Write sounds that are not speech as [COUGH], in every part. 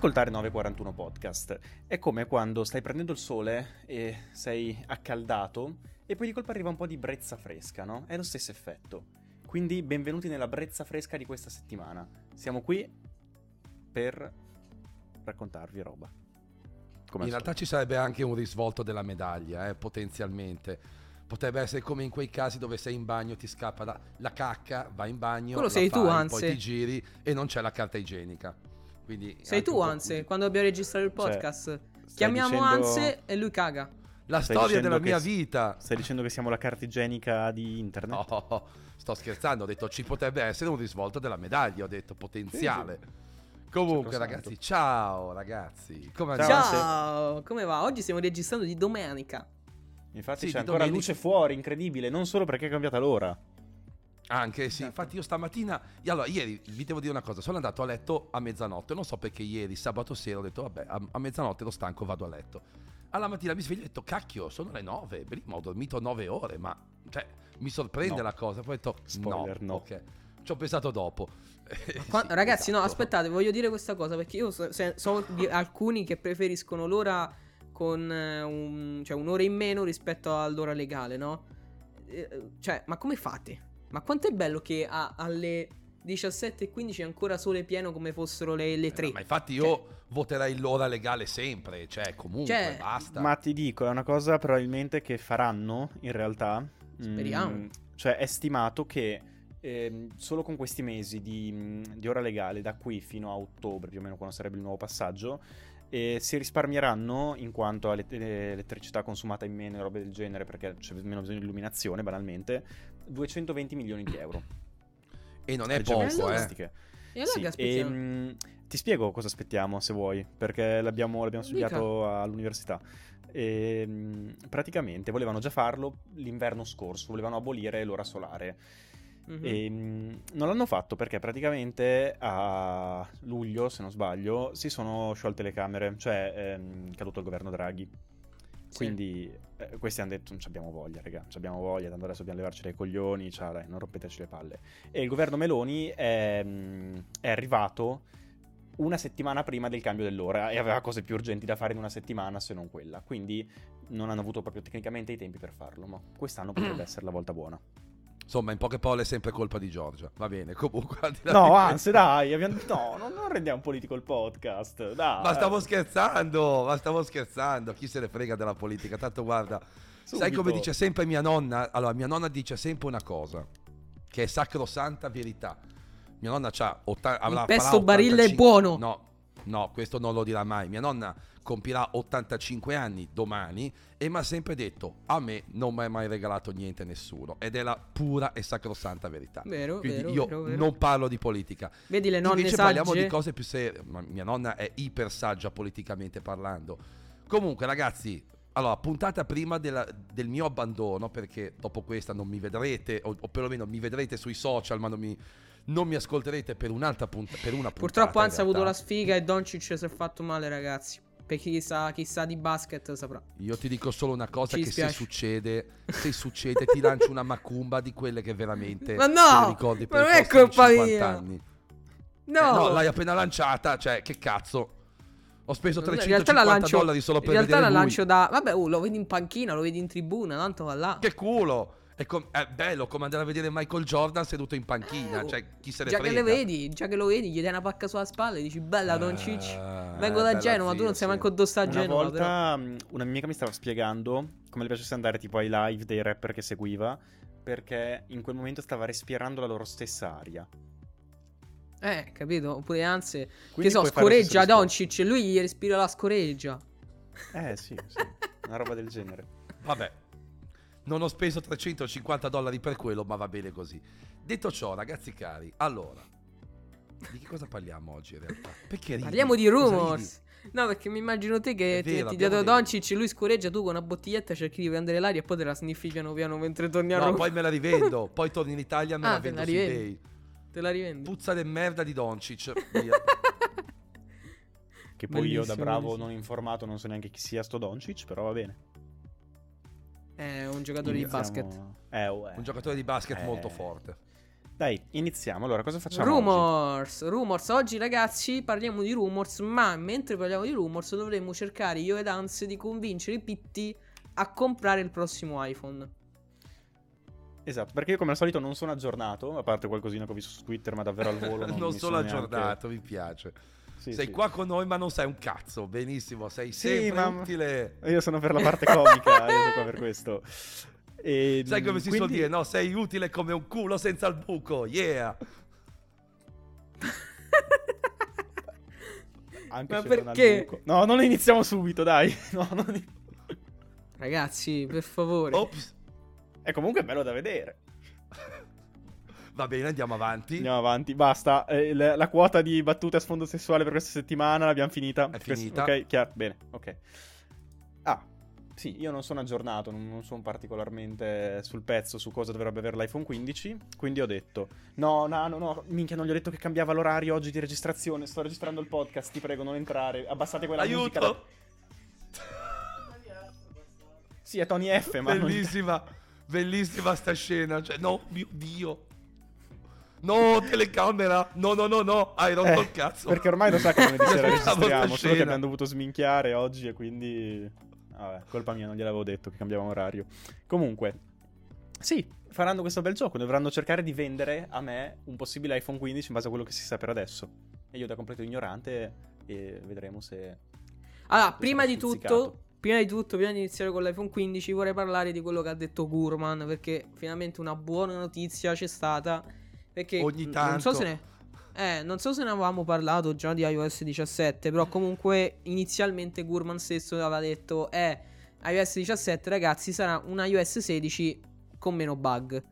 Ascoltare 941 podcast è come quando stai prendendo il sole e sei accaldato e poi di colpo arriva un po' di brezza fresca, no? È lo stesso effetto. Quindi benvenuti nella brezza fresca di questa settimana. Siamo qui per raccontarvi roba. Come in realtà ci sarebbe anche un risvolto della medaglia, eh, potenzialmente. Potrebbe essere come in quei casi dove sei in bagno, ti scappa la, la cacca, vai in bagno, Quello sei fai, tu, anzi. poi ti giri e non c'è la carta igienica. Quindi sei tu, Anse, quando dobbiamo registrare il Cioè, podcast. Chiamiamo dicendo... Anse e lui caga. La Stai storia della mia s- vita. Stai dicendo che siamo la carta igienica di internet? No, sto scherzando, ho detto ci potrebbe essere un risvolto della medaglia, ho detto potenziale. Comunque Sacrosanto. ragazzi, ciao ragazzi. Come Ciao? Ciao, come va? Oggi stiamo registrando di domenica. Infatti Sì, c'è ancora domenica. luce fuori, incredibile, non solo perché è cambiata l'ora. Anche sì, infatti io stamattina, allora ieri vi devo dire una cosa, sono andato a letto a mezzanotte, non so perché ieri, sabato sera, ho detto vabbè, a, mezzanotte ero stanco, vado a letto. Alla mattina mi sveglio e ho detto cacchio, sono le nove, prima ho dormito nove ore, ma cioè, mi sorprende No. la cosa, poi ho detto Spoiler, no. ok, ci ho pensato dopo. [LAUGHS] Qua- Sì, ragazzi, no, esatto. aspettate, voglio dire questa cosa perché io so, so di alcuni che preferiscono l'ora con eh, un, cioè un'ora in meno rispetto all'ora legale, no? Eh, Cioè, ma come fate? Ma quanto è bello che a- alle 17.15 è ancora sole pieno come fossero le, le 3. Eh, Ma infatti io voterei l'ora legale sempre, cioè comunque Cioè, basta. Ma ti dico, è una cosa probabilmente che faranno in realtà. Speriamo. Mm, cioè, è stimato che ehm, solo con questi mesi di, mm, di ora legale, da qui fino a ottobre, più o meno, quando sarebbe il nuovo passaggio, eh, si risparmieranno in quanto a let- eh, elettricità consumata in meno e robe del genere, perché c'è meno bisogno di illuminazione, banalmente, 220 milioni di euro. E non è poco, eh. E allora Sì, che aspettiamo? ehm, ti spiego cosa aspettiamo se vuoi, perché l'abbiamo, l'abbiamo Dica. studiato all'università. Ehm, praticamente volevano già farlo l'inverno scorso, volevano abolire l'ora solare. Mhm. Ehm, non l'hanno fatto perché praticamente a luglio, se non sbaglio, si sono sciolte le Camere, cioè ehm, è caduto il governo Draghi. Sì. Quindi eh, questi hanno detto non abbiamo voglia, raga, non abbiamo voglia, tanto adesso dobbiamo levarci dai coglioni, cioè dai, non rompeteci le palle. E il governo Meloni è, mm, è arrivato una settimana prima del cambio dell'ora e aveva cose più urgenti da fare in una settimana se non quella. Quindi non hanno avuto proprio tecnicamente i tempi per farlo, ma quest'anno potrebbe [CLEARS THROAT] essere la volta buona. Insomma, in poche parole è sempre colpa di Giorgia. Va bene, comunque. al di là No, di anzi, dai, abbiamo- no, non, non rendiamo politico il podcast, dai. Ma stavo scherzando, ma stavo scherzando. Chi se ne frega della politica? Tanto guarda, sai Subito. come dice sempre mia nonna? Allora, mia nonna dice sempre una cosa, che è sacrosanta verità. Mia nonna c'ha otta- avrà, pesto farà barile è 85 buono. No, no, questo non lo dirà mai. Mia nonna compirà 85 anni domani e mi ha sempre detto, a me non mi ha mai regalato niente nessuno. Ed è la pura e sacrosanta verità. Vero, Quindi vero, io vero, vero. non parlo di politica. Vedi le nonne Invece sagge? parliamo di cose più serie. Ma mia nonna è iper saggia politicamente parlando. Comunque, ragazzi, allora, puntata prima della- del mio abbandono, perché dopo questa non mi vedrete, o, o perlomeno mi vedrete sui social, ma non mi, non mi ascolterete per un'altra punta, per una puntata. Purtroppo Anzi ha avuto la sfiga e Doncic si è fatto male, ragazzi. Per chi sa, chi sa di basket saprà. Io ti dico solo una cosa: Ci che dispiace. se succede, [LAUGHS] se succede, ti lancio una macumba di quelle che veramente Ma no! ricordi per Ma non i è prossimi colpa 50 mia! anni. No, Eh, no, l'hai appena lanciata, cioè, che cazzo. Ho speso in realtà 350 la lancio, dollari solo per in realtà vedere la lui. lancio da... Vabbè, oh, lo vedi in panchina, lo vedi in tribuna, tanto va là. Che culo! È, com- è bello come andare a vedere Michael Jordan seduto in panchina. Eh. Cioè, chi se ne Già frega. che le vedi, già che lo vedi, gli dai una pacca sulla spalla e dici bella Doncic. Ah, Vengo da Genova, tu zia, non sai sì. manco dove sta Una Genova, però. volta mh, una mia amica mi stava spiegando come le piacesse andare tipo ai live dei rapper che seguiva, perché in quel momento stava respirando la loro stessa aria. Eh, capito? Oppure anzi, che Quindi so, lo stesso scoreggia. Doncic, lui gli respira la scoreggia. Eh sì, sì, una roba del genere. Vabbè, non ho speso 350 dollari per quello, ma va bene così. Detto ciò, ragazzi cari, allora, di che cosa parliamo oggi in realtà? Perché ridi? Parliamo di rumors. No, perché mi immagino te che ti vero, metti abbiamo dietro Doncic, lui scoreggia, tu con una bottiglietta cerchi di prendere l'aria e poi te la sniffi piano piano mentre torni a? No, Roma. poi me la rivendo, [LAUGHS] poi torno in Italia e me Ah, la vendo la su rivendi. eBay. Te la rivendi. Puzza di merda di Doncic. [LAUGHS] Che poi io da Bellissimo, bravo bellissimo. non informato non so neanche chi sia sto Doncic, però va bene. È un giocatore di Iniziamo- basket. Eh, oh, eh. Un giocatore di basket Eh. molto forte. Dai, iniziamo. Allora, cosa facciamo? Rumors, oggi? rumors. Oggi, ragazzi, parliamo di rumors. Ma mentre parliamo di rumors, dovremmo cercare io ed Hans di convincere Pitti a comprare il prossimo iPhone. Esatto, perché io come al solito non sono aggiornato, a parte qualcosina che ho visto su Twitter, ma davvero al volo [LAUGHS] non, non mi sono neanche... aggiornato, mi piace. Sì, sei sì. qua con noi ma non sai un cazzo, benissimo, sei Sì, sempre ma- utile. Io sono per la parte comica, io sono qua per questo. E, Sai come si quindi- suol dire, no? Sei utile come un culo senza il buco, yeah! [LAUGHS] Anche Ma perché? No, non iniziamo subito, dai. [LAUGHS] No, non- Ragazzi, per favore. Ops, È comunque bello da vedere. Va bene, andiamo avanti. Andiamo avanti, basta. Eh, la, la quota di battute a sfondo sessuale per questa settimana l'abbiamo finita. È finita. Ok, chiaro, bene, ok. Ah, sì, io non sono aggiornato, non, non sono particolarmente sul pezzo su cosa dovrebbe avere l'iPhone 15, quindi ho detto, no, no, no, no, minchia, non gli ho detto che cambiava l'orario oggi di registrazione, sto registrando il podcast, ti prego non entrare, abbassate quella musica. da- Aiuto! Sì, è Tony F, ma non- Bellissima, bellissima sta scena, cioè, no, mio Dio. No, telecamera, no, no, no, no, hai rotto Eh, il cazzo. Perché ormai lo sa che lunedì sera sta registriamo, solo che abbiamo dovuto sminchiare oggi e quindi... Vabbè, colpa mia, non gliel'avevo detto che cambiavamo orario. Comunque, sì, faranno questo bel gioco, dovranno cercare di vendere a me un possibile iPhone 15 in base a quello che si sa per adesso. E io da completo ignorante e vedremo se... Allora, se prima di tutto, prima di tutto, prima di iniziare con l'iPhone 15, vorrei parlare di quello che ha detto Gurman, perché finalmente una buona notizia c'è stata. Perché Ogni n- non so tanto. se ne eh, non so se ne avevamo parlato già di iOS 17, però comunque inizialmente Gurman stesso aveva detto "Eh, iOS 17 ragazzi sarà un iOS 16 con meno bug".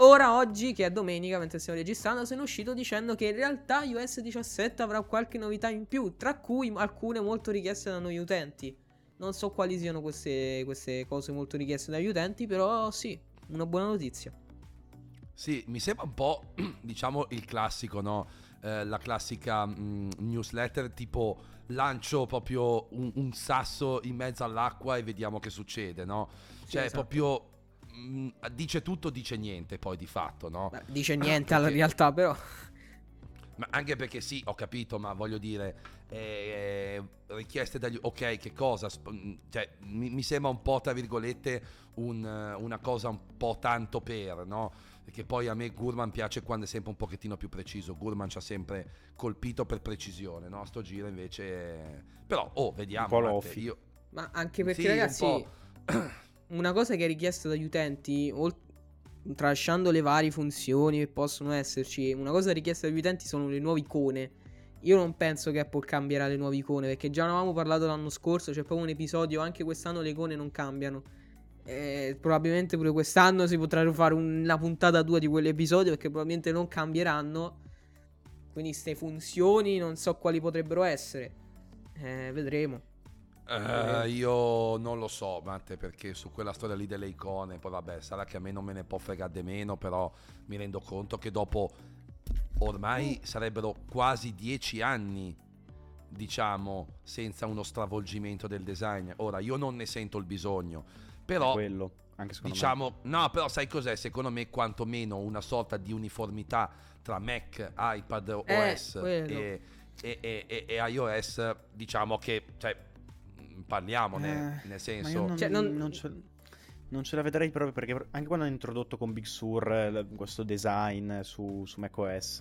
Ora oggi, che è domenica, mentre stiamo registrando, è uscito dicendo che in realtà iOS 17 avrà qualche novità in più, tra cui alcune molto richieste da noi utenti. Non so quali siano queste, queste cose molto richieste dagli utenti, però sì, una buona notizia. Sì, mi sembra un po', [CLEARS THROAT] diciamo, il classico, no? Eh, la classica mm, newsletter tipo lancio proprio un, un sasso in mezzo all'acqua e vediamo che succede, no? Cioè, esatto. proprio mm, dice tutto, dice niente poi di fatto, no? Beh, dice niente alla realtà, però. Ma anche perché sì, ho capito, ma voglio dire, eh, richieste dagli... Ok, che cosa? Mm, cioè, mi, mi sembra un po', tra virgolette, un, eh, una cosa un po' tanto per, no? Perché poi a me Gurman piace quando è sempre un pochettino più preciso. Gurman ci ha sempre colpito per precisione, no? Sto giro invece... Però, oh, vediamo. Un po' io... Ma anche perché, Sì, un ragazzi, po'. [CLEARS THROAT] una cosa che è richiesta dagli utenti, ol- tralasciando le varie funzioni che possono esserci, una cosa richiesta dagli utenti sono le nuove icone. Io non penso che Apple cambierà le nuove icone, perché già ne avevamo parlato l'anno scorso, c'è proprio un episodio, anche quest'anno le icone non cambiano. E probabilmente pure quest'anno si potrà fare una puntata 2 di quell'episodio, perché probabilmente non cambieranno. Quindi ste funzioni non so quali potrebbero essere. Eh, vedremo. Eh, io non lo so, Matte, perché su quella storia lì delle icone, poi vabbè, sarà che a me non me ne può fregare di meno, però mi rendo conto che dopo ormai sarebbero quasi dieci anni, diciamo, senza uno stravolgimento del design. Ora, io non ne sento il bisogno, però Quello, anche secondo me. diciamo, no, però sai cos'è? Secondo me, quantomeno una sorta di uniformità tra Mac, iPad Eh, OS quello. e, e- e- e- e iOS, diciamo che, cioè, mh, parliamone, Eh, nel senso... non, Cioè, non- non ce, non ce la vedrei proprio perché anche quando hanno introdotto con Big Sur eh, questo design su, su macOS,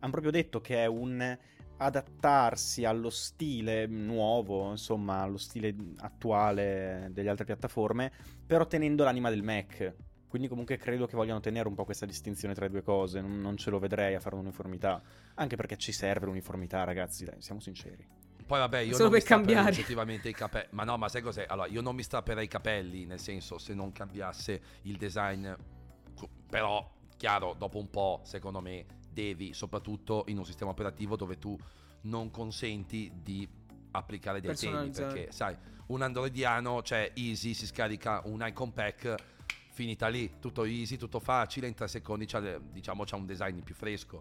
hanno proprio detto che è un adattarsi allo stile nuovo, insomma, allo stile attuale delle altre piattaforme, però tenendo l'anima del Mac. Quindi comunque credo che vogliano tenere un po' questa distinzione tra le due cose, non, ce lo vedrei a fare un'uniformità, anche perché ci serve l'uniformità, ragazzi, dai, siamo sinceri. Poi vabbè, io Solo non per mi cambiare. oggettivamente i capelli. Ma no, ma sai cos'è? Allora, io non mi strapperei i capelli, nel senso, se non cambiasse il design. Però, chiaro, dopo un po', secondo me, devi, soprattutto in un sistema operativo dove tu non consenti di applicare dei temi. Perché, sai, un androidiano, cioè easy, si scarica un icon pack, finita lì, tutto easy, tutto facile, in tre secondi c'ha, diciamo, c'ha un design più fresco.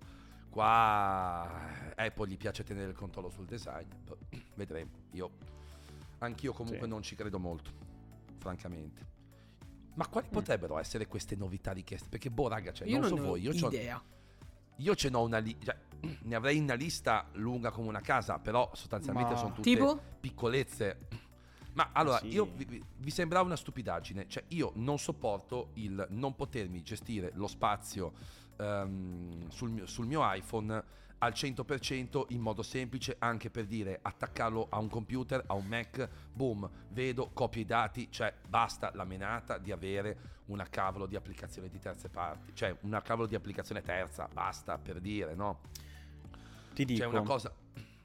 Qua Apple gli piace tenere il controllo sul design. Poi [CLEARS THROAT] Vedremo. Io anch'io comunque Sì. non ci credo molto, francamente. Ma quali Mm. potrebbero essere queste novità richieste? Perché boh, raga, cioè, io non, non, so ho voi, io c'ho- idea. Io ce n'ho una li- cioè, [CLEARS THROAT] ne avrei una lista lunga come una casa, però sostanzialmente Ma- sono tutte Tipo? piccolezze. Ma allora, Sì. io vi, vi- sembrava una stupidaggine, cioè io non sopporto il non potermi gestire lo spazio ehm, sul, mio, sul mio iPhone al 100% in modo semplice anche per dire attaccarlo a un computer, a un Mac, boom, vedo, copio i dati, cioè basta la menata di avere una cavolo di applicazione di terze parti, cioè una cavolo di applicazione terza, basta per dire, no? Ti dico, C'è una cosa...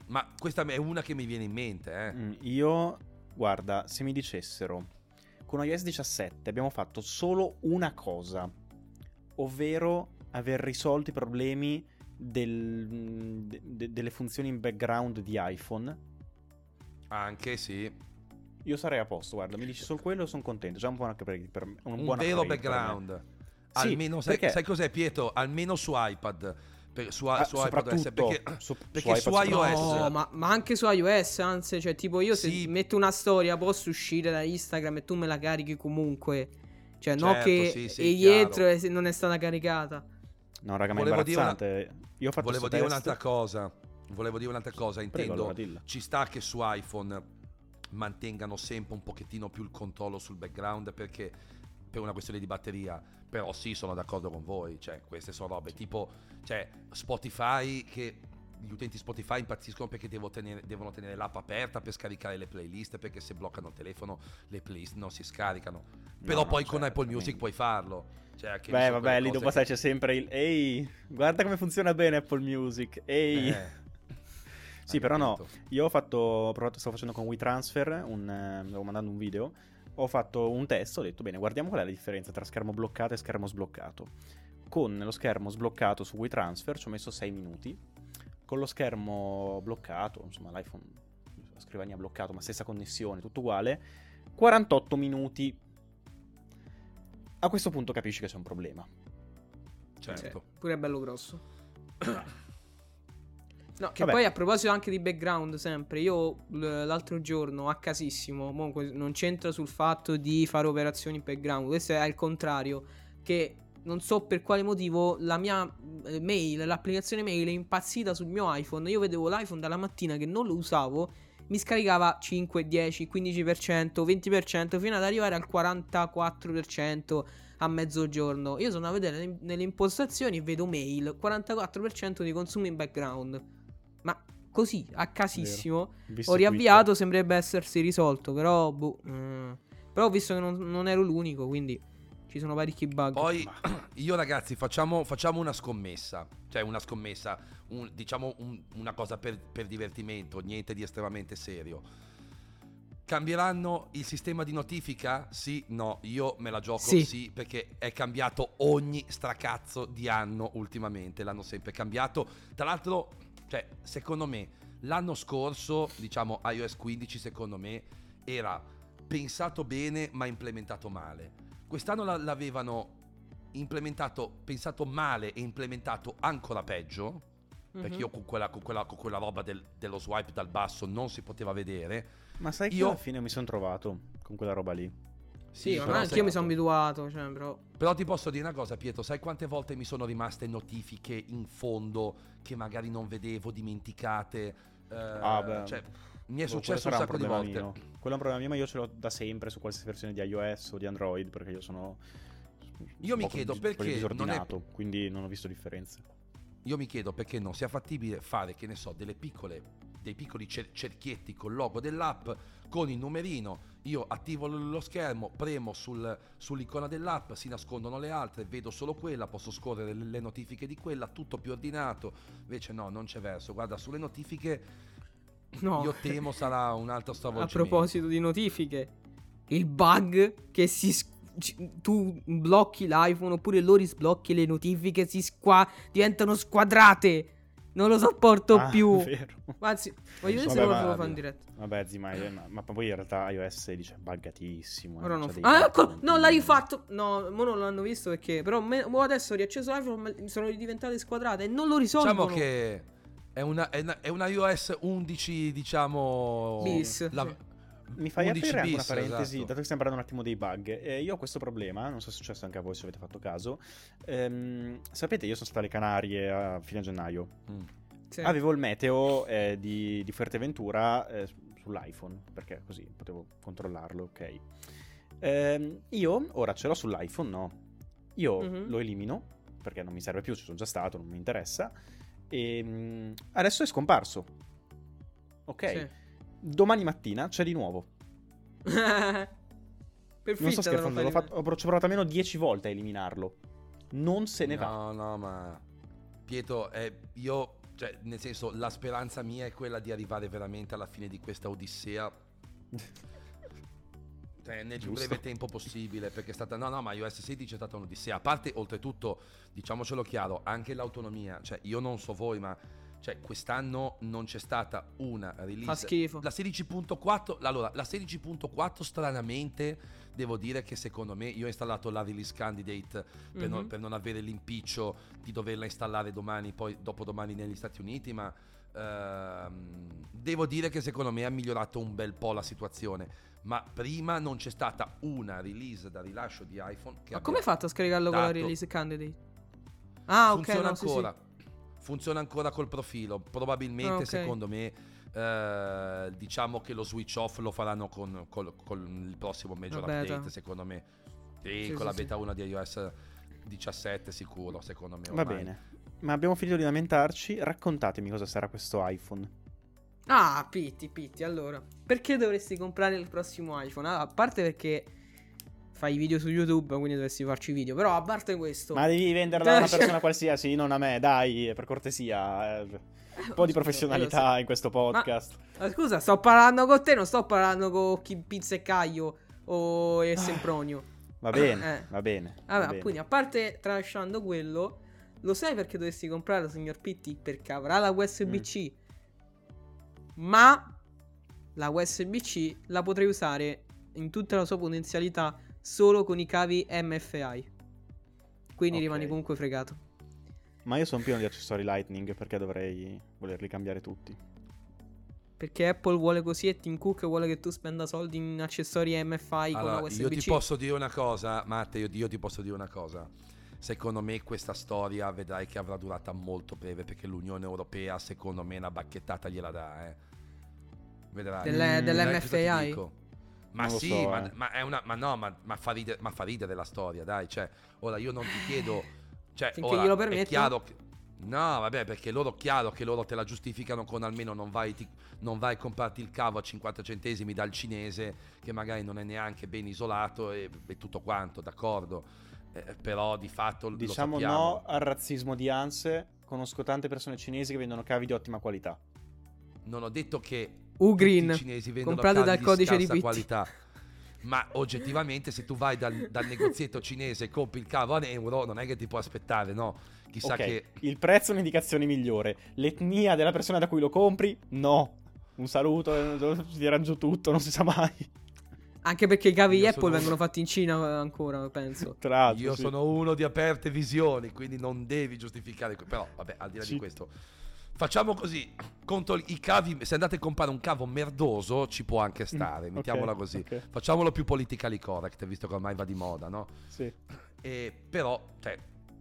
Ma questa è una che mi viene in mente, eh. mm, io, guarda, se mi dicessero, con iOS 17 abbiamo fatto solo una cosa, ovvero aver risolto i problemi del- de- de- delle funzioni in background di iPhone, Anche sì. io sarei a posto, guarda, mi dici solo quello sono contento, già un buon upgrade per me. Un, un buon vero background. Sì, Almeno, sai, perché- sai cos'è Pietro? Almeno su iPad. Per- su, Ah, su iPadOS, soprattutto perché, su, perché su su iPad iOS- soprattutto. No, ma, ma anche su iOS, anzi, cioè, tipo io se Sì. metto una storia posso uscire da Instagram e tu me la carichi comunque. Cioè, no Certo, che sì, sì, e dietro non è stata caricata. No, raga, ma è Volevo dire una- imbarazzante. Io ho fatto Volevo dire test. un'altra cosa. Volevo dire un'altra cosa. Prego, Intendo, allora, dilla. ci sta che su iPhone mantengano sempre un pochettino più il controllo sul background perché per una questione di batteria. Però sì, sono d'accordo con voi. Cioè, queste sono robe tipo, cioè, Spotify che gli utenti Spotify impazziscono perché tenere- devono tenere l'app aperta per scaricare le playlist perché se bloccano il telefono le playlist non si scaricano. Però no, poi con certo, Apple Music quindi. puoi farlo. Cioè, anche Beh, vabbè, lì dopo sai che- c'è sempre il Ehi, guarda come funziona bene Apple Music. Ehi. Eh. [LAUGHS] Sì, però no. Io ho fatto, ho provato, stavo facendo con WeTransfer, un, eh, stavo mandando un video, ho fatto un test, ho detto bene, guardiamo qual è la differenza tra schermo bloccato e schermo sbloccato. Con lo schermo sbloccato su WeTransfer ci ho messo 6 minuti, con lo schermo bloccato, insomma l'iPhone, la scrivania bloccato, ma stessa connessione, tutto uguale, 48 minuti. A questo punto capisci che c'è un problema. Certo. Cioè, pure è bello grosso. [COUGHS] No, che Vabbè. poi a proposito anche di background, sempre, io l'altro giorno a casissimo, mo que- non c'entra sul fatto di fare operazioni in background, questo è al contrario, che non so per quale motivo la mia eh, mail, l'applicazione mail è impazzita sul mio iPhone, io vedevo l'iPhone dalla mattina che non lo usavo, mi scaricava 5, 10, 15%, 20% fino ad arrivare al 44% a mezzogiorno. Io sono a vedere nelle- impostazioni e vedo mail 44% di consumo in background. Ma così, a casissimo. Ho Twitter. riavviato, sembrerebbe essersi risolto, però boh. mm. Però ho visto che non, non ero l'unico, quindi ci sono parecchi bug. Poi [CLEARS THROAT] io ragazzi facciamo, facciamo una scommessa, cioè una scommessa, un- diciamo un- una cosa per, per divertimento, niente di estremamente serio. Cambieranno il sistema di notifica? Sì, no, io me la gioco Sì. sì. perché è cambiato ogni stracazzo di anno ultimamente, l'hanno sempre cambiato. Tra l'altro, cioè, secondo me, l'anno scorso, diciamo iOS 15, secondo me, era pensato bene ma implementato male. Quest'anno la- l'avevano implementato, pensato male e implementato ancora peggio. Perché Mhm. io con quella, con quella- con quella roba del- dello swipe dal basso non si poteva vedere. Ma sai che Io- alla fine mi sono trovato con quella roba lì. Sì, ma però anche io mi sono abituato, cioè, però... Però ti posso dire una cosa, Pietro, sai quante volte mi sono rimaste notifiche in fondo che magari non vedevo, dimenticate? Eh, Ah, beh. cioè, mi è Boh, successo un sacco di problema volte. mio. Quello è un problema mio, ma io ce l'ho da sempre su qualsiasi versione di iOS o di Android, perché io sono... Io mi chiedo perché non è- disordinato, quindi non ho visto differenze. Io mi chiedo perché non sia fattibile fare, che ne so, delle piccole, dei piccoli cer- cerchietti col logo dell'app, con il numerino. Io attivo lo schermo, premo sul- sull'icona dell'app, si nascondono le altre, vedo solo quella, posso scorrere le, notifiche di quella, tutto più ordinato. Invece no, non c'è verso. Guarda, sulle notifiche [LAUGHS] No. io temo sarà un altro A stravolgimento. proposito di notifiche, il bug che si sc- ci- tu blocchi l'iPhone oppure lo risblocchi le notifiche si squa- diventano squadrate. Non lo sopporto Ah, più. [LAUGHS] vero. Anzi, voglio vedere se Vabbè, lo fare in diretta. Vabbè, zi, ma, ma, poi in realtà iOS 16 è buggatissimo. eh, Ora non fa- Ah, ecco, no, continui. l'ha rifatto. No, mo non l'hanno visto perché. Però me- adesso ho riacceso l'iPhone, ma sono diventate squadrate e non lo risolvono. Diciamo che è una, è una, è una iOS 11, diciamo... Bis, la- sì. Mi fai 11 aprire anche una bis, parentesi, esatto. dato che stiamo parlando un attimo dei bug. Eh, io ho questo problema, non so se è successo anche a voi se avete fatto caso. Ehm, sapete, io sono stato alle Canarie a fine gennaio. Mm. Sì. Avevo il meteo eh, di, di Fuerteventura eh, sull'iPhone, perché così potevo controllarlo, ok. Ehm, io ora ce l'ho sull'iPhone, no. Io Mhm. lo elimino, perché non mi serve più, ci sono già stato, non mi interessa. E mm, adesso è scomparso. Ok. Sì. Domani mattina c'è di nuovo. [LAUGHS] per Non sto scherzando, l'ho fatto- ho ci ho provato almeno 10 volte a eliminarlo. Non se ne va. No, no, ma Pietro, eh, io, cioè, nel senso, la speranza mia è quella di arrivare veramente alla fine di questa odissea. [LAUGHS] Cioè, nel più breve tempo possibile, perché è stata. No, no, ma iOS 16 è stata un'odissea. A parte, oltretutto, diciamocelo chiaro, anche l'autonomia. Cioè, io non so voi, ma. Cioè, quest'anno non c'è stata una release. Fa schifo. La 16.4, allora, la 16.4 stranamente devo dire che secondo me io ho installato la release candidate per, non, Mhm. per non avere l'impiccio di doverla installare domani, poi dopodomani negli Stati Uniti, ma ehm, devo dire che secondo me ha migliorato un bel po' la situazione. Ma prima non c'è stata una release da rilascio di iPhone Ma come hai fatto a scaricarlo con la release candidate? Ah, ok, funziona no, sì, sì. Funziona ancora col profilo. Probabilmente, Ah, ok. secondo me, eh, diciamo che lo switch off lo faranno con, col- con il prossimo major update, secondo me. Sì, Sì, con sì, la sì. beta 1 di iOS 17 sicuro, secondo me. Va ormai. bene. Ma abbiamo finito di lamentarci. Raccontatemi cosa sarà questo iPhone. Ah, Pitti, Pitti, allora. Perché dovresti comprare il prossimo iPhone? Ah, a parte perché fai video su YouTube, quindi dovresti farci video. Però a parte questo... Ma devi venderla a una [LAUGHS] persona qualsiasi, non a me, dai, per cortesia. eh. Un po' di professionalità in questo podcast. Ma scusa, sto parlando con te, non sto parlando con chi Pizza e Caio o e Sempronio. Va bene, Eh. va bene. va Vabbè, bene. quindi a parte tralasciando quello, lo sai perché dovresti comprarlo, signor Pitti? Perché avrà la USB-C. Ma la USB-C la potrai usare in tutta la sua potenzialità solo con i cavi MFI. Quindi Ok. rimani comunque fregato. Ma io sono pieno di accessori Lightning perché dovrei volerli cambiare tutti. Perché Apple vuole così e Tim Cook vuole che tu spenda soldi in accessori MFI con la Allora, USB-C. io ti posso dire una cosa, Matteo, io, io ti posso dire una cosa. Secondo me questa storia vedrai che avrà durata molto breve perché l'Unione Europea, secondo me, una bacchettata gliela dà, eh. Vedrai. Delle- Mm, dell'MFI? Ma sì, so, ma, eh. ma è una, ma no, ma, ma fa ridere, ma fa ridere la storia, dai. Cioè, ora io non ti chiedo. Cioè, Finché ora glielo è permetto. chiaro che. No, vabbè, perché loro chiaro che loro te la giustificano con almeno non vai, ti- non vai a comprarti il cavo a 50 centesimi dal cinese, che magari non è neanche ben isolato e, e tutto quanto, d'accordo. Eh, però di fatto Diciamo no al razzismo di Anse. Conosco tante persone cinesi che vendono cavi di ottima qualità. Non ho detto che Ugreen, comprate dal codice di Pitti. qualità. Ma oggettivamente, se tu vai dal, dal negozietto cinese e compri il cavo a euro, non è che ti può aspettare, no? Chissà ok, che. il prezzo è un'indicazione migliore. L'etnia della persona da cui lo compri, no. Un saluto, eh, si tira giù tutto, non si sa mai. Anche perché i cavi Io Apple sono- vengono fatti in Cina eh, ancora, penso. Tra l'altro, Io sì. sono uno di aperte visioni, quindi non devi giustificare. Però, vabbè, al di là Sì. di questo, facciamo così: conto i cavi. Se andate a comprare un cavo merdoso, ci può anche stare. Mm, mettiamola ok, così. ok. Facciamolo più politically correct, visto che ormai va di moda, no? Sì. E però, cioè,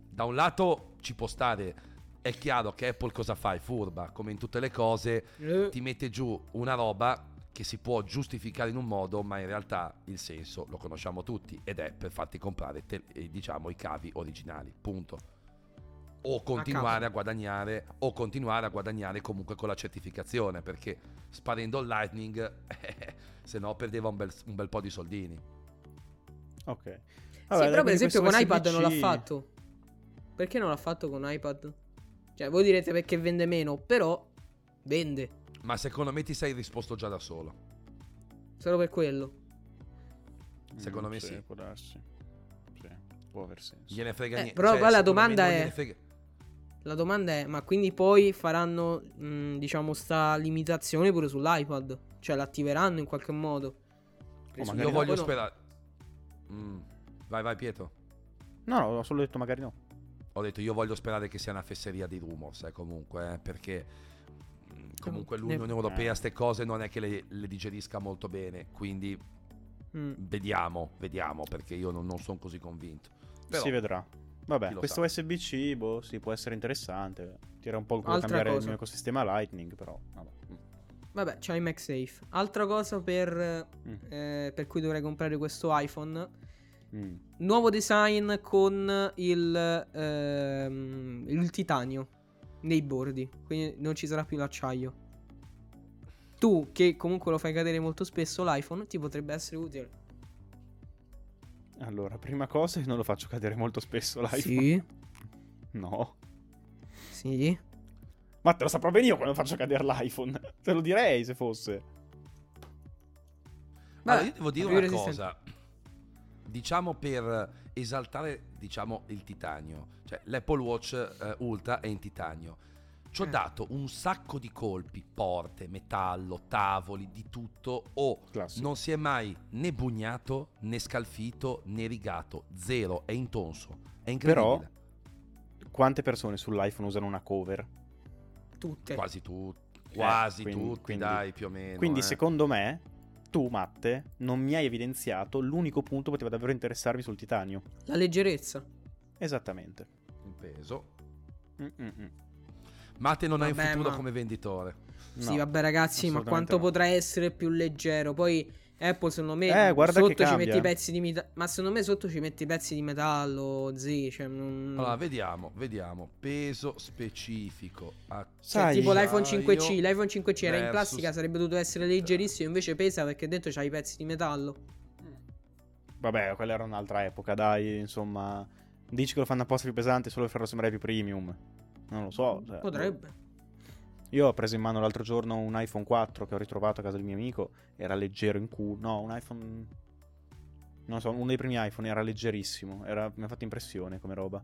da un lato ci può stare. È chiaro che Apple cosa fa? È furba, come in tutte le cose, Eh, ti mette giù una roba che si può giustificare in un modo, ma in realtà il senso lo conosciamo tutti ed è per farti comprare te- eh, diciamo i cavi originali, punto. O continuare a guadagnare o continuare a guadagnare comunque con la certificazione, perché sparendo il Lightning [LAUGHS] se no perdeva un bel, un bel po' di soldini. Ok. sì, Vabbè, però per esempio con iPad non l'ha fatto. Perché non l'ha fatto con iPad? Cioè, voi direte perché vende meno, però vende. Ma secondo me ti sei risposto già da solo. Solo per quello. Secondo Mm, me sì. Può darsi. Sì, può aver senso. Gliene frega Eh, niente. però Cioè, la domanda è- gliene frega- La domanda è, ma quindi poi faranno, mh, diciamo, sta limitazione pure sull'iPad? Cioè, l'attiveranno in qualche modo? magari Io voglio no. sperare. Mm. Vai, vai, Pietro. No, no, ho solo detto magari no. Ho detto io voglio sperare che sia una fesseria di rumors, eh, comunque, eh, perché comunque Ne- l'Unione Europea Eh. ste cose non è che le, le digerisca molto bene, quindi Mm. vediamo, vediamo, perché io non, non sono così convinto. Però, Si vedrà. Vabbè, questo sa. USB-C, boh, sì, può essere interessante. Tira un po' Altra cambiare cosa. il mio ecosistema Lightning, però. Vabbè. Mm. Vabbè, c'è i MagSafe. Altra cosa per, Mm. eh, per cui dovrei comprare questo iPhone. Mm. Nuovo design con il, ehm, il titanio nei bordi. Quindi non ci sarà più l'acciaio. Tu, che comunque lo fai cadere molto spesso, l'iPhone ti potrebbe essere utile. Allora, prima cosa, non lo faccio cadere molto spesso l'iPhone. Sì, No. sì. Ma te lo saprò bene io quando faccio cadere l'iPhone. [LAUGHS] Te lo direi se fosse. Allora, Vabbè, io devo dire una resistente. cosa. Diciamo per esaltare, diciamo, il titanio. Cioè, l'Apple Watch eh, Ultra è in titanio. Ci ho Eh. dato un sacco di colpi, porte, metallo, tavoli, di tutto. O Classico. non si è mai né bugnato, né scalfito, né rigato. Zero, è intonso. È incredibile. Quante persone sull'iPhone usano una cover? Tutte. Quasi tutti. Quasi quindi- tutti, quindi- dai, più o meno. Quindi, eh. secondo me, tu, Matte, non mi hai evidenziato l'unico punto che poteva davvero interessarmi sul titanio. La leggerezza. Esattamente. Il peso. Mm-mm-mm. Mate non hai un Vabbè, futuro ma- come venditore. sì, No, vabbè, ragazzi, ma quanto no. potrà essere più leggero? Poi Apple, secondo me, Eh, sotto ci metti i pezzi di metallo. Ma secondo me sotto ci metti i pezzi di metallo, Z. Cioè, non... Allora, vediamo, vediamo. Peso specifico. Cioè, Sai, tipo l'iPhone acciaio 5C, l'iPhone 5C era in plastica, sarebbe dovuto essere leggerissimo, invece pesa perché dentro c'ha i pezzi di metallo. Vabbè, quella era un'altra epoca, dai, insomma. Dici che lo fanno apposta più pesante solo per farlo sembrare più premium. Non lo so. cioè, Potrebbe. Io ho preso in mano l'altro giorno un iPhone 4 che ho ritrovato a casa del mio amico. Era leggero in culo. No, un iPhone. Non so, uno dei primi iPhone era leggerissimo. Era... Mi ha fatto impressione come roba.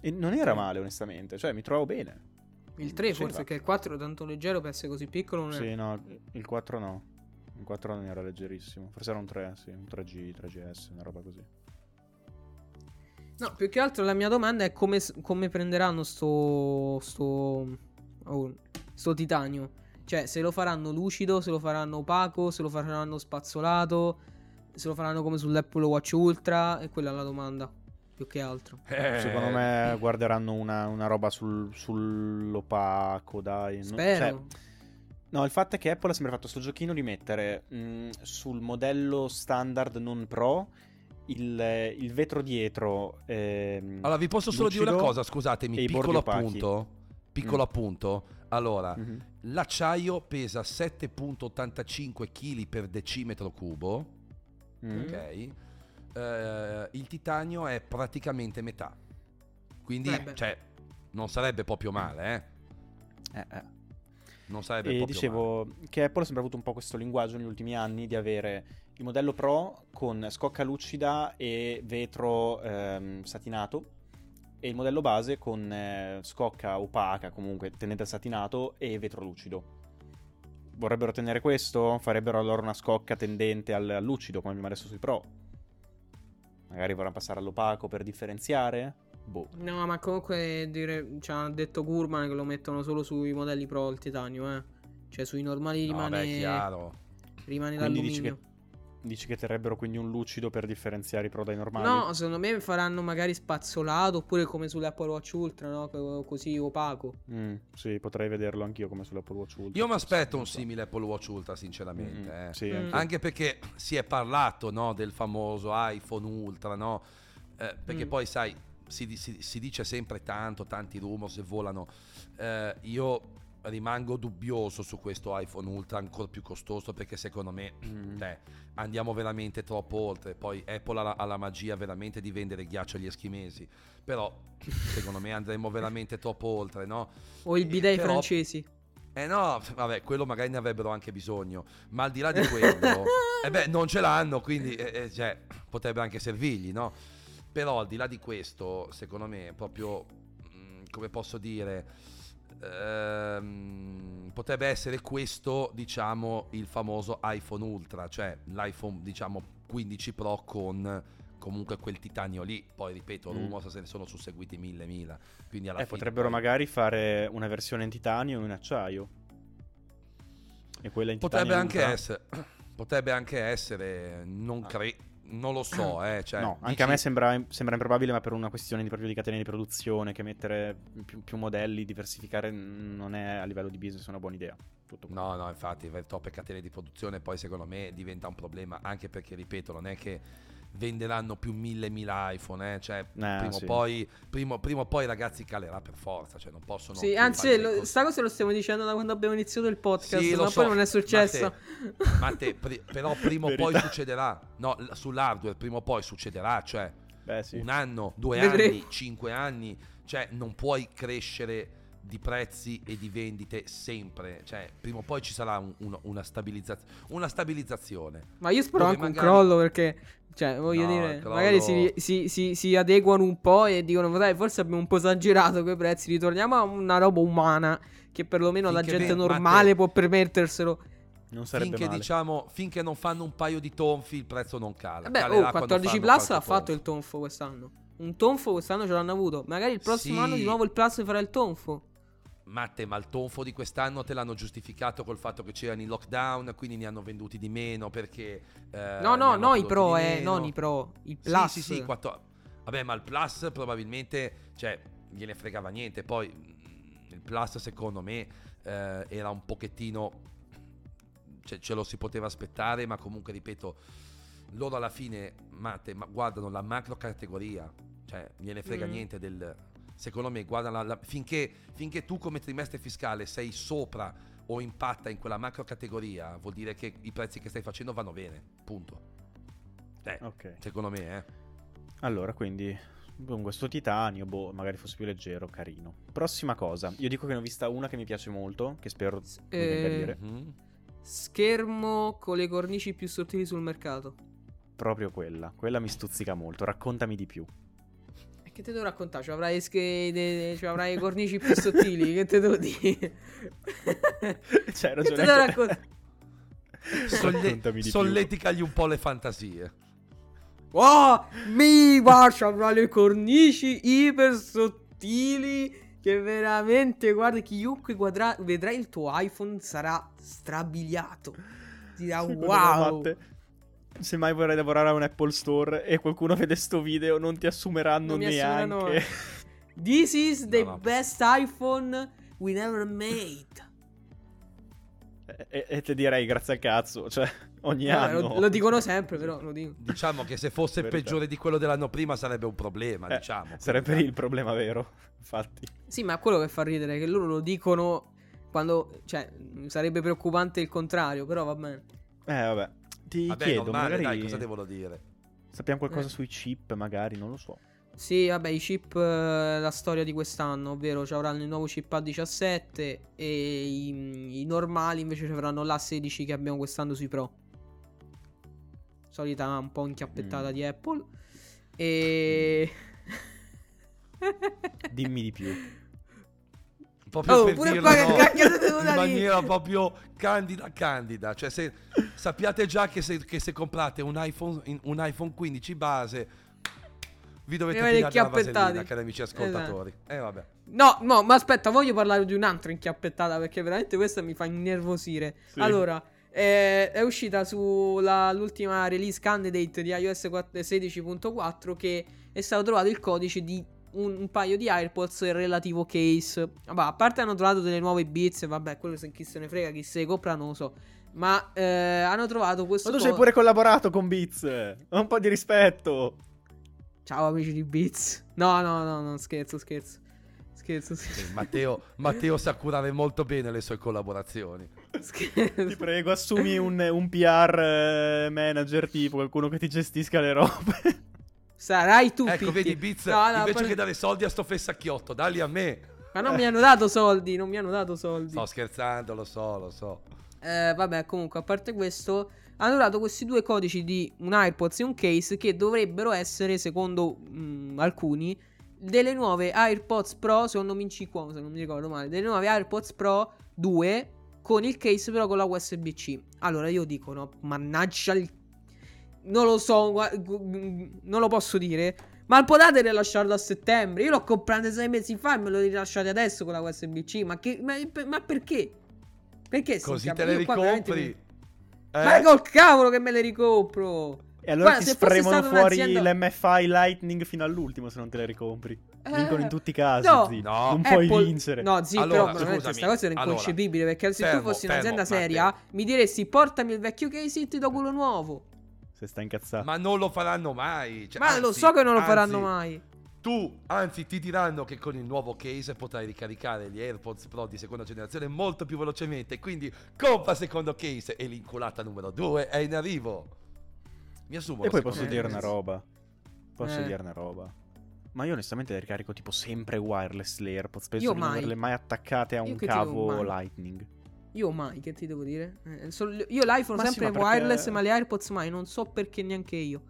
E non era male, onestamente. Cioè, mi trovo bene. Il 3 Sì, forse, che il 4 è tanto leggero per essere così piccolo non è. Sì, no, il 4 no. Il 4 non era leggerissimo. Forse era un 3, sì, un 3G, 3GS, una roba così. No, più che altro la mia domanda è come, come prenderanno sto, sto, oh, sto titanio. Cioè, se lo faranno lucido, se lo faranno opaco, se lo faranno spazzolato, se lo faranno come sull'Apple Watch Ultra. E quella è la domanda, più che altro. Eh, Secondo me guarderanno una, una roba sul, sull'opaco, dai. Non- Spero. cioè, no, il fatto è che Apple ha sempre fatto sto giochino di mettere mh, sul modello standard non pro il, il vetro dietro. ehm, Allora, vi posso solo dire una cosa, scusatemi, i piccolo appunto. Piccolo Mm. appunto. Allora, mhm. l'acciaio pesa 7.85 kg per decimetro cubo, Mm. ok? Eh, il titanio è praticamente metà. Quindi, Eh beh. cioè, non sarebbe proprio male, eh? Eh, eh. Non sarebbe E proprio dicevo che Apple ha sempre avuto un po' questo linguaggio negli ultimi anni di avere il modello Pro con scocca lucida e vetro ehm, satinato e il modello base con eh, scocca opaca, comunque tendente al satinato e vetro lucido. Vorrebbero tenere questo? Farebbero allora una scocca tendente al, al lucido come abbiamo adesso sui Pro? Magari vorranno passare all'opaco per differenziare? Boh. No, ma comunque dire, ci ha detto Gurman che lo mettono solo sui modelli Pro il titanio, eh. Cioè sui normali male. No, rimane, beh, chiaro. rimane Quindi dici l'alluminio. che, dici che terrebbero quindi un lucido per differenziare i Pro dai normali? No, secondo me faranno magari spazzolato oppure come sull'Apple Watch Ultra, no? Co- Così opaco. Mm, sì, potrei vederlo anch'io come sull'Apple Watch Ultra. Io mi aspetto un simile Apple Watch Ultra, sinceramente. Mm, eh. Sì, Mm. Anche perché si è parlato no, del famoso iPhone Ultra, no? Eh, perché Mm. poi sai, si, si- si dice sempre tanto, tanti rumors e volano. Eh, io rimango dubbioso su questo iPhone Ultra ancora più costoso perché secondo me [CLEARS THROAT] Mm. cioè, andiamo veramente troppo oltre. Poi Apple ha la, ha la magia veramente di vendere ghiaccio agli eschimesi. Però secondo me andremo veramente troppo oltre, no? O il bidet Però- francesi. Eh no, vabbè, quello magari ne avrebbero anche bisogno. Ma al di là di quello, [LAUGHS] eh beh, non ce l'hanno, quindi eh, eh, cioè, potrebbe anche servirgli, no? Però al di là di questo, secondo me, proprio, mm, come posso dire, ehm, potrebbe essere questo, diciamo, il famoso iPhone Ultra, cioè l'iPhone, diciamo, 15 Pro con comunque quel titanio lì. Poi, ripeto, Mm. rumors se ne sono susseguiti mille, mila. Quindi alla Eh, fine potrebbero poi- magari fare una versione in titanio e in acciaio. E quella in Potrebbe titanio anche ultra? essere, potrebbe anche essere, non Ah. credo, non lo so, eh, cioè, no, anche dici- a me sembra, sembra improbabile, ma per una questione di, proprio di catene di produzione, che mettere più, più modelli, diversificare non è a livello di business una buona idea. No, no, infatti, avere troppe catene di produzione poi secondo me diventa un problema, anche perché, ripeto, non è che venderanno più mille mila iPhone, eh, cioè prima, sì. o poi, prima, prima o poi ragazzi calerà per forza, cioè non possono... Sì, anzi, lo- cos- sta cosa lo stiamo dicendo da quando abbiamo iniziato il podcast, Sì, ma so, poi non è successo. Ma te, pri- però [LAUGHS] prima o poi succederà, no, sull'hardware prima o poi succederà, cioè Beh, sì. un anno, due Vedremo. anni, cinque anni, cioè non puoi crescere di prezzi e di vendite sempre, cioè prima o poi ci sarà un- uno- una, stabilizzaz- una stabilizzazione. Ma io spero Dove anche magari- un crollo perché, cioè, voglio No, dire, crollo- magari si, si- si- si adeguano un po' e dicono, "Ma dai, forse abbiamo un po' esagerato quei prezzi, ritorniamo a una roba umana che perlomeno la Finché gente ven- normale Matte- può permetterselo. Non sarebbe Finché male. diciamo, finché non fanno un paio di tonfi il prezzo non cala. Calerà oh, quando 14 fanno Plus l'ha fatto tonfo. il tonfo quest'anno. Un tonfo quest'anno ce l'hanno avuto. Magari il prossimo Sì. anno di nuovo il Plus farà il tonfo. Matte, ma il tonfo di quest'anno te l'hanno giustificato col fatto che c'erano i lockdown, quindi ne hanno venduti di meno perché... eh, no, no, no, i pro, eh, non i pro. Sì, Plus. Sì, sì, quattro- Vabbè, ma il Plus probabilmente, cioè, gliene fregava niente. Poi mm, il Plus, secondo me, eh, era un pochettino... Cioè, ce lo si poteva aspettare, ma comunque, ripeto, loro alla fine, Matte, ma guardano la macro categoria. Cioè, gliene frega Mm. niente del... Secondo me, guardano la- la- finché, finché tu come trimestre fiscale sei sopra o impatta in quella macro categoria, vuol dire che i prezzi che stai facendo vanno bene. Punto. Eh, Ok. secondo me, eh. Allora, quindi con questo titanio, boh, magari fosse più leggero, carino. Prossima cosa, io dico che ne ho vista una che mi piace molto, che spero a eh, dire. Mhm. Schermo con le cornici più sottili sul mercato. Proprio quella, quella mi stuzzica molto, raccontami di più. Che te devo raccontare? Ci avrai, ci avrai i cornici più sottili. Che te devo dire? [LAUGHS] C'hai Che ragione. te devo raccontare? Solle- solleticagli un po' le fantasie. Oh, mi guarda, avrà le cornici iper sottili. Che veramente, guarda, chiunque guadra- vedrà il tuo iPhone sarà strabiliato. Dirà Secondo wow. Matte, se mai vorrai lavorare a un Apple Store e qualcuno vede sto video, non ti assumeranno Non mi assumeranno- neanche. This is the No, no. best iPhone we never made. e, e ti direi grazie al cazzo, cioè ogni Vabbè, anno. lo, lo dicono sempre, però lo dico. Diciamo che se fosse Verità. peggiore di quello dell'anno prima sarebbe un problema, Eh, diciamo. Sarebbe Quindi, il problema vero, infatti. Sì, ma quello che fa ridere è che loro lo dicono quando. Cioè, sarebbe preoccupante il contrario, però va bene. Eh, vabbè. Ti Vabbè, chiedo, normale, magari dai, cosa devo dire? sappiamo qualcosa Eh. sui chip, magari, non lo so. Sì, vabbè, i chip, eh, la storia di quest'anno, ovvero ci avranno il nuovo chip A17 e i, i normali invece ci avranno l'A16 che abbiamo quest'anno sui Pro. Solita un po' inchiappettata Mm. di Apple. E... Dimmi di più. [LAUGHS] Proprio Oh, per pure dirlo, qua che no, [LAUGHS] in maniera proprio candida candida. Cioè, se, sappiate già che se, che se comprate un iPhone, un iPhone 15 base, vi dovete tirare la vasellina, cari amici ascoltatori. Esatto. Eh, vabbè. No, no, ma aspetta, voglio parlare di un'altra inchiappettata perché veramente questa mi fa innervosire. Sì. Allora, eh, è uscita sull'ultima release candidate di iOS 4 16.4 che è stato trovato il codice di un, un paio di AirPods e il relativo case. Vabbè, a parte hanno trovato delle nuove Beats, vabbè, quello se chi se ne frega, chi se le compra non lo so. Ma eh, hanno trovato questo Ma tu co- pure collaborato con Beats. Un po' di rispetto. Ciao amici di Beats. No, no, no, no, scherzo, scherzo. Scherzo, scherzo. Eh, Matteo, Matteo sa curare molto bene le sue collaborazioni. [LAUGHS] scherzo. Ti prego, assumi un, un PR eh, manager tipo, qualcuno che ti gestisca le robe. Sarai tu, ecco, Pitti. vedi, Biz, No, no, invece poi- che dare soldi a sto fessacchiotto, dalli a me. Ma non mi hanno dato soldi, non mi hanno dato soldi. Sto scherzando, lo so, lo so. Eh, vabbè, comunque, a parte questo, hanno dato questi due codici di un AirPods e un case che dovrebbero essere, secondo mm, alcuni, delle nuove AirPods Pro, secondo Minci Cuomo, se non mi ricordo male, delle nuove AirPods Pro 2 con il case però con la USB-C. Allora io dico, no, mannaggia il... Non lo so, gu- non lo posso dire. Ma potete rilasciarlo a settembre? Io l'ho comprato sei mesi fa e me lo rilasciate adesso con la USB-C. Ma, che, ma, ma perché? Perché si Così te le ricompri. mi- Eh? Ma col cavolo che me le ricopro! E allora Guarda, ti spremono fuori un'azienda- l'MFI Lightning fino all'ultimo se non te le ricompri. Vincono in tutti i casi, no. zi. No. Non puoi Apple- vincere. No, sì, Allora, però veramente scusami. questa cosa era Allora, inconcepibile. perché se fermo, tu fossi fermo, un'azienda Matteo. seria, mi diresti portami il vecchio case e ti do quello nuovo. Se sta incazzato. Ma non lo faranno mai. Cioè, Ma lo anzi- so che non lo anzi, faranno mai. Tu, anzi, ti diranno che con il nuovo case potrai ricaricare gli AirPods Pro di seconda generazione molto più velocemente. Quindi compra secondo case e l'inculata numero 2 è in arrivo. Mi assumo. E poi posso dire una roba. Posso Eh. dire una roba. Ma io onestamente le ricarico tipo sempre wireless le AirPods. Penso Io di non mai. averle mai attaccate a Io un cavo mai. Lightning. Io mai, che ti devo dire? Eh, sol- io l'iPhone Ma sì, sempre perché- wireless, ma le AirPods mai. Non so perché neanche io.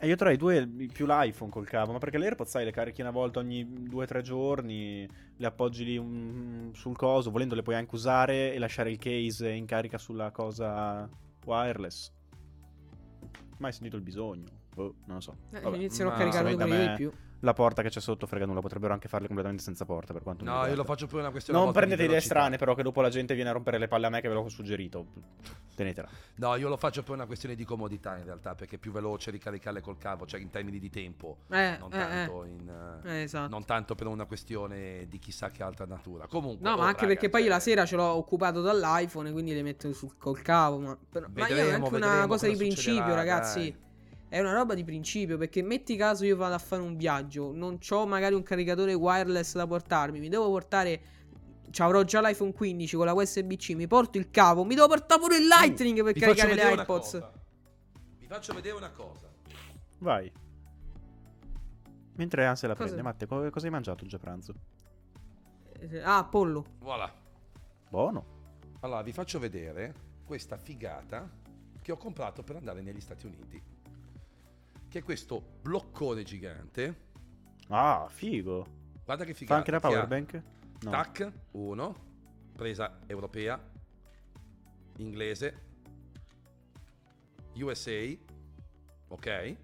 E io tra i due più l'iPhone col cavo. Ma perché le AirPods, sai, le carichi una volta ogni 2-3 giorni. Le appoggi lì un- sul coso. Volendo le puoi anche usare e lasciare il case in carica sulla cosa wireless. Mai sentito il bisogno. Boh, non lo so. Eh, Vabbè. iniziano ma a caricare di più. La porta che c'è sotto frega nulla. Potrebbero anche farle completamente senza porta. Per quanto No, io lo faccio per una questione. Non prendete idee strane, però, che dopo la gente viene a rompere le palle a me che ve l'ho suggerito. Tenetela. No, io lo faccio per una questione di comodità in realtà, perché è più veloce ricaricarle col cavo, cioè in termini di tempo, Eh, non eh, tanto, in, eh, eh, esatto. non tanto per una questione di chissà che altra natura. Comunque, No, ma oh, anche raga, perché poi io cioè, la sera ce l'ho occupato dall'iPhone, quindi le metto sul, col cavo. Ma, però- ma io è Vedremo, anche una vedremo cosa di principio, ragazzi. dai. È una roba di principio. Perché metti caso io vado a fare un viaggio, non ho magari un caricatore wireless da portarmi, mi devo portare. Ci avrò già l'iPhone 15 con la USB-C, mi porto il cavo, mi devo portare pure il Lightning per Vi faccio caricare le AirPods. Vi faccio vedere una cosa. Vai. Mentre Anse la Cosa- prende, Matte, co- cosa hai mangiato a pranzo? Eh, Ah, pollo. Voilà. Buono. Allora, vi faccio vedere questa figata che ho comprato per andare negli Stati Uniti. Che è questo bloccone gigante. Ah, figo. Guarda che Fa figata. anche la che ha powerbank? No. Tac, uno, presa europea, inglese, USA, ok?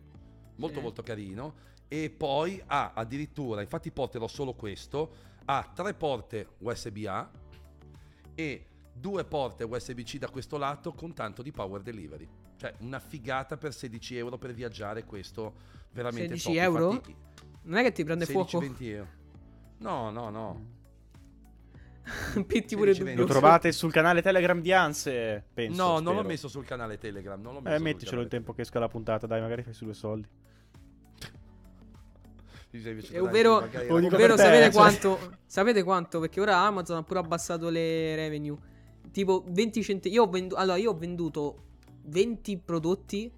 Molto Sì. molto carino. E poi ha addirittura, infatti porterò solo questo, ha tre porte USB-A e due porte USB-C da questo lato con tanto di power delivery. Cioè una figata per 16 euro per viaggiare, questo veramente 16 top. euro? Infatti, Non è che ti prende 16, fuoco? 20 euro. No, no, no. [LAUGHS] Pitti pure 16, tu. 20. Lo trovate sul canale Telegram di Anse, penso. no, non l'ho spero. messo sul canale Telegram. Non l'ho messo Eh, metticelo il canale tempo che esca la puntata, dai, magari fai su due soldi. È ovvero, dico ovvero te, sapete cioè. quanto? Sapete quanto? Perché ora Amazon ha pure abbassato le revenue. Tipo 20 centesimi. Io ho venduto. Allora, io ho venduto 20 prodotti.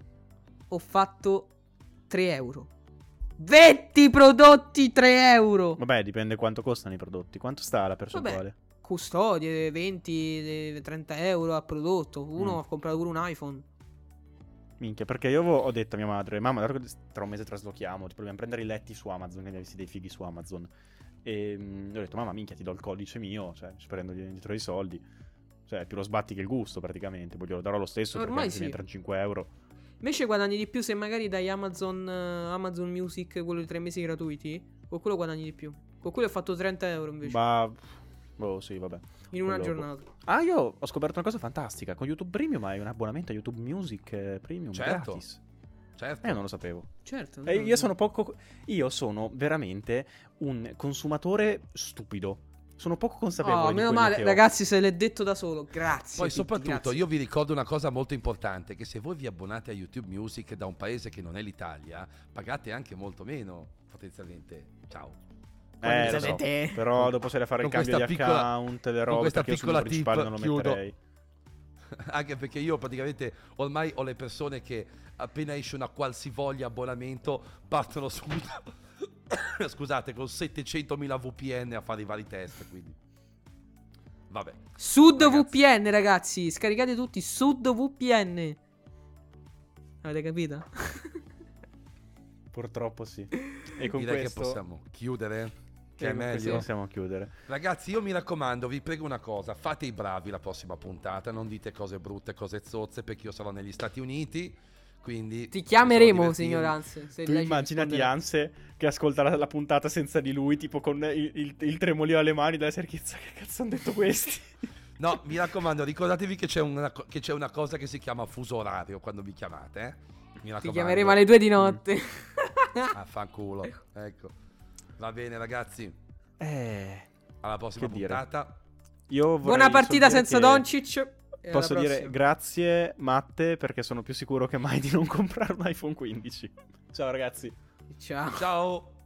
Ho fatto 3 euro. 20 prodotti 3 euro. Vabbè, dipende quanto costano i prodotti. Quanto sta la percentuale? Custodie 20, eh, 30 euro a prodotto. Uno Mm. ha comprato pure un iPhone. Minchia, perché io ho detto a mia madre, mamma, tra un mese traslochiamo, ti proviamo a prendere i letti su Amazon, che ne avessi dei fighi su Amazon. E mm, gli ho detto, mamma, minchia, ti do il codice mio, cioè, ci prendo dietro i soldi. Cioè, più lo sbatti che il gusto, praticamente. Poi glielo darò lo stesso, Ormai perché sì. mi entrano 5 euro. Invece guadagni di più se magari dai Amazon, eh, Amazon Music quello di 3 mesi gratuiti. Con quello guadagni di più. Con quello ho fatto 30 euro invece. Ma... Oh, sì, vabbè. in una quello- giornata. Ah, io ho scoperto una cosa fantastica. Con YouTube Premium hai un abbonamento a YouTube Music eh, Premium Certo. gratis. Certo. Eh, non lo sapevo. Certo. Eh, io no. sono poco. Io sono veramente un consumatore stupido. Sono poco consapevole. Oh, di meno male, che ho. ragazzi, se l'è detto da solo. Grazie. Poi Titti, soprattutto grazie. io vi ricordo una cosa molto importante, che se voi vi abbonate a YouTube Music da un paese che non è l'Italia, pagate anche molto meno potenzialmente. Ciao. Eh, lo so. Però dopo se da fare il cambio di piccola- account, le con robe, questa piccola tip non lo chiudo. metterei. [LAUGHS] Anche perché io praticamente ormai ho le persone che appena esce una qualsivoglia abbonamento partono subito, [COUGHS] scusate, con 700.000 VPN a fare i vari test, quindi... Vabbè. Sud Ragazzi. VPN, ragazzi. Scaricate tutti Sud VPN. Avete capito? Purtroppo sì. E [LAUGHS] con Direi questo che possiamo chiudere. Che è meglio. possiamo chiudere. Ragazzi, io mi raccomando, vi prego una cosa, fate i bravi la prossima puntata, non dite cose brutte, cose zozze, perché io sarò negli Stati Uniti, quindi... Ti chiameremo, signor. Anse. Se Tu immaginati. Anse che ascolta la, puntata senza di lui, tipo con il, il, il tremolio alle mani della cerchezza. Che cazzo hanno detto questi? [LAUGHS] No, mi raccomando, ricordatevi che c'è, una, che c'è una cosa che si chiama fuso orario quando vi chiamate, eh? Mi Ti chiameremo alle due di notte. [LAUGHS] Ah, fanculo. Ecco. Va bene, ragazzi. Eh, Alla prossima puntata. io vorrei Buona partita senza che Doncic. Posso dire prossima. grazie Matte perché sono più sicuro che mai di non [LAUGHS] comprare un iPhone 15. Ciao ragazzi. Ciao. Ciao.